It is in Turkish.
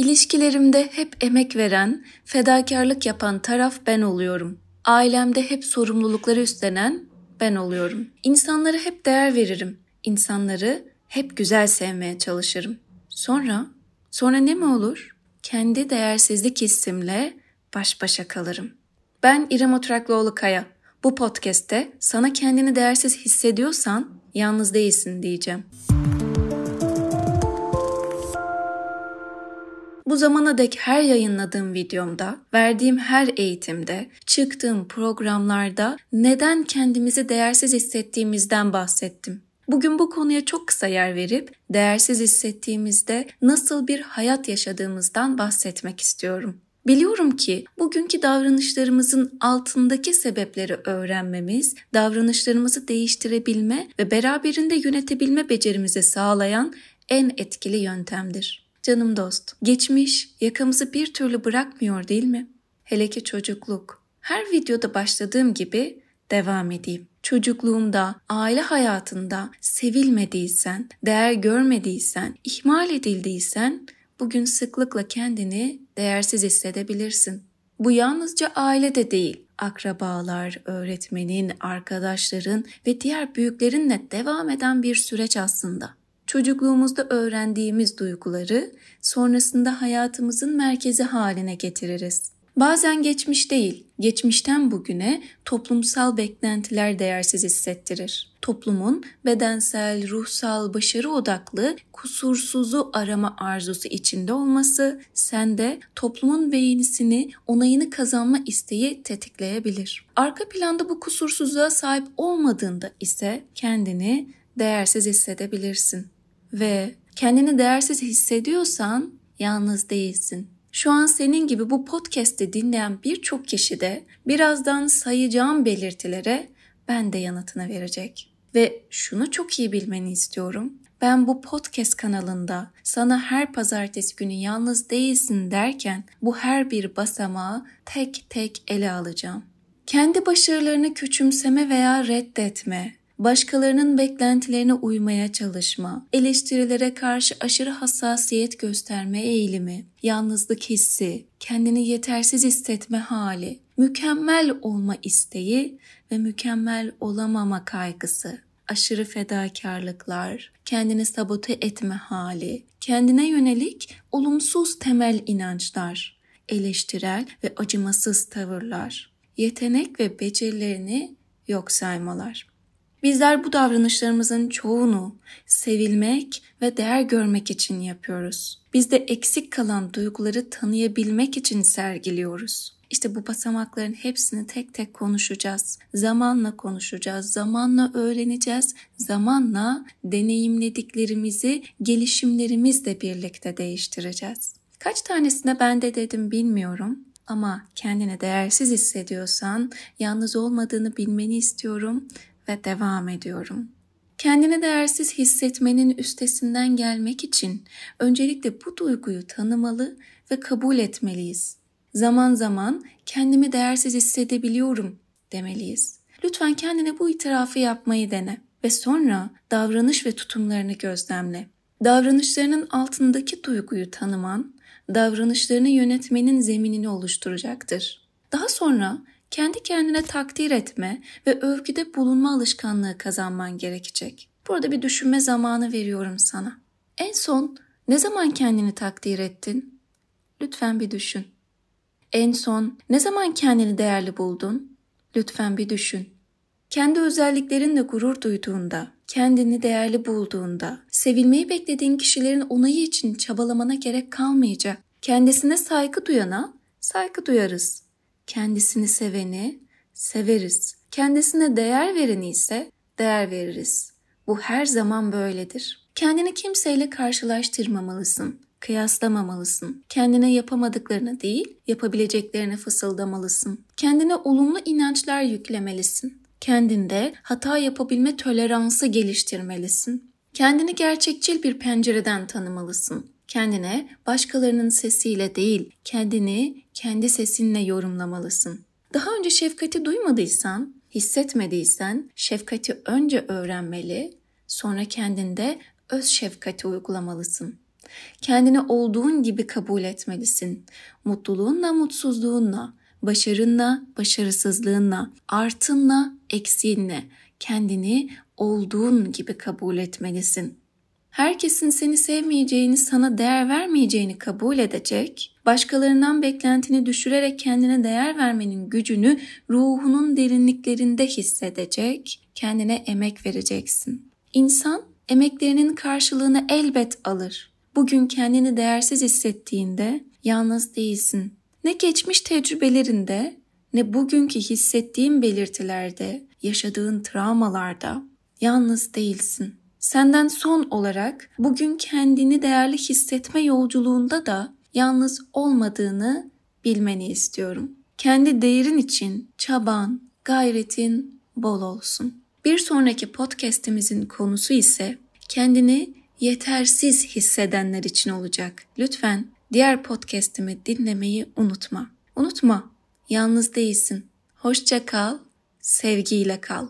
İlişkilerimde hep emek veren, fedakarlık yapan taraf ben oluyorum. Ailemde hep sorumlulukları üstlenen ben oluyorum. İnsanlara hep değer veririm. İnsanları hep güzel sevmeye çalışırım. Sonra, sonra ne mi olur? Kendi değersizlik hissimle baş başa kalırım. Ben İrem Oturaklıoğlu Kaya. Bu podcast'te sana kendini değersiz hissediyorsan yalnız değilsin diyeceğim. Bu zamana dek her yayınladığım videomda, verdiğim her eğitimde, çıktığım programlarda neden kendimizi değersiz hissettiğimizden bahsettim. Bugün bu konuya çok kısa yer verip değersiz hissettiğimizde nasıl bir hayat yaşadığımızdan bahsetmek istiyorum. Biliyorum ki bugünkü davranışlarımızın altındaki sebepleri öğrenmemiz, davranışlarımızı değiştirebilme ve beraberinde yönetebilme becerimizi sağlayan en etkili yöntemdir. Canım dost, geçmiş yakamızı bir türlü bırakmıyor değil mi? Hele ki çocukluk. Her videoda başladığım gibi devam edeyim. Çocukluğumda, aile hayatında sevilmediysen, değer görmediysen, ihmal edildiysen bugün sıklıkla kendini değersiz hissedebilirsin. Bu yalnızca ailede değil, akrabalar, öğretmenin, arkadaşların ve diğer büyüklerinle devam eden bir süreç aslında. Çocukluğumuzda öğrendiğimiz duyguları sonrasında hayatımızın merkezi haline getiririz. Bazen geçmiş değil, geçmişten bugüne toplumsal beklentiler değersiz hissettirir. Toplumun bedensel, ruhsal, başarı odaklı, kusursuzu arama arzusu içinde olması sende toplumun beğenisini, onayını kazanma isteği tetikleyebilir. Arka planda bu kusursuzluğa sahip olmadığında ise kendini değersiz hissedebilirsin ve kendini değersiz hissediyorsan yalnız değilsin. Şu an senin gibi bu podcast'i dinleyen birçok kişi de birazdan sayacağım belirtilere ben de yanıtını verecek. Ve şunu çok iyi bilmeni istiyorum. Ben bu podcast kanalında sana her pazartesi günü yalnız değilsin derken bu her bir basamağı tek tek ele alacağım. Kendi başarılarını küçümseme veya reddetme, başkalarının beklentilerine uymaya çalışma, eleştirilere karşı aşırı hassasiyet gösterme eğilimi, yalnızlık hissi, kendini yetersiz hissetme hali, mükemmel olma isteği ve mükemmel olamama kaygısı, aşırı fedakarlıklar, kendini sabote etme hali, kendine yönelik olumsuz temel inançlar, eleştirel ve acımasız tavırlar, yetenek ve becerilerini yok saymalar. Bizler bu davranışlarımızın çoğunu sevilmek ve değer görmek için yapıyoruz. Biz de eksik kalan duyguları tanıyabilmek için sergiliyoruz. İşte bu basamakların hepsini tek tek konuşacağız. Zamanla konuşacağız, zamanla öğreneceğiz, zamanla deneyimlediklerimizi gelişimlerimizle birlikte değiştireceğiz. Kaç tanesine ben de dedim bilmiyorum ama kendini değersiz hissediyorsan yalnız olmadığını bilmeni istiyorum ve devam ediyorum. Kendini değersiz hissetmenin üstesinden gelmek için öncelikle bu duyguyu tanımalı ve kabul etmeliyiz. Zaman zaman kendimi değersiz hissedebiliyorum demeliyiz. Lütfen kendine bu itirafı yapmayı dene ve sonra davranış ve tutumlarını gözlemle. Davranışlarının altındaki duyguyu tanıman, davranışlarını yönetmenin zeminini oluşturacaktır. Daha sonra kendi kendine takdir etme ve övgüde bulunma alışkanlığı kazanman gerekecek. Burada bir düşünme zamanı veriyorum sana. En son ne zaman kendini takdir ettin? Lütfen bir düşün. En son ne zaman kendini değerli buldun? Lütfen bir düşün. Kendi özelliklerinle gurur duyduğunda, kendini değerli bulduğunda, sevilmeyi beklediğin kişilerin onayı için çabalamana gerek kalmayacak. Kendisine saygı duyana saygı duyarız kendisini seveni severiz. Kendisine değer vereni ise değer veririz. Bu her zaman böyledir. Kendini kimseyle karşılaştırmamalısın kıyaslamamalısın. Kendine yapamadıklarını değil, yapabileceklerini fısıldamalısın. Kendine olumlu inançlar yüklemelisin. Kendinde hata yapabilme toleransı geliştirmelisin. Kendini gerçekçil bir pencereden tanımalısın. Kendine başkalarının sesiyle değil, kendini kendi sesinle yorumlamalısın. Daha önce şefkati duymadıysan, hissetmediysen şefkati önce öğrenmeli, sonra kendinde öz şefkati uygulamalısın. Kendini olduğun gibi kabul etmelisin. Mutluluğunla, mutsuzluğunla, başarınla, başarısızlığınla, artınla, eksiğinle kendini olduğun gibi kabul etmelisin. Herkesin seni sevmeyeceğini, sana değer vermeyeceğini kabul edecek, başkalarından beklentini düşürerek kendine değer vermenin gücünü ruhunun derinliklerinde hissedecek, kendine emek vereceksin. İnsan emeklerinin karşılığını elbet alır. Bugün kendini değersiz hissettiğinde yalnız değilsin. Ne geçmiş tecrübelerinde ne bugünkü hissettiğin belirtilerde, yaşadığın travmalarda yalnız değilsin. Senden son olarak bugün kendini değerli hissetme yolculuğunda da yalnız olmadığını bilmeni istiyorum. Kendi değerin için çaban, gayretin bol olsun. Bir sonraki podcast'imizin konusu ise kendini yetersiz hissedenler için olacak. Lütfen diğer podcast'imi dinlemeyi unutma. Unutma, yalnız değilsin. Hoşça kal, sevgiyle kal.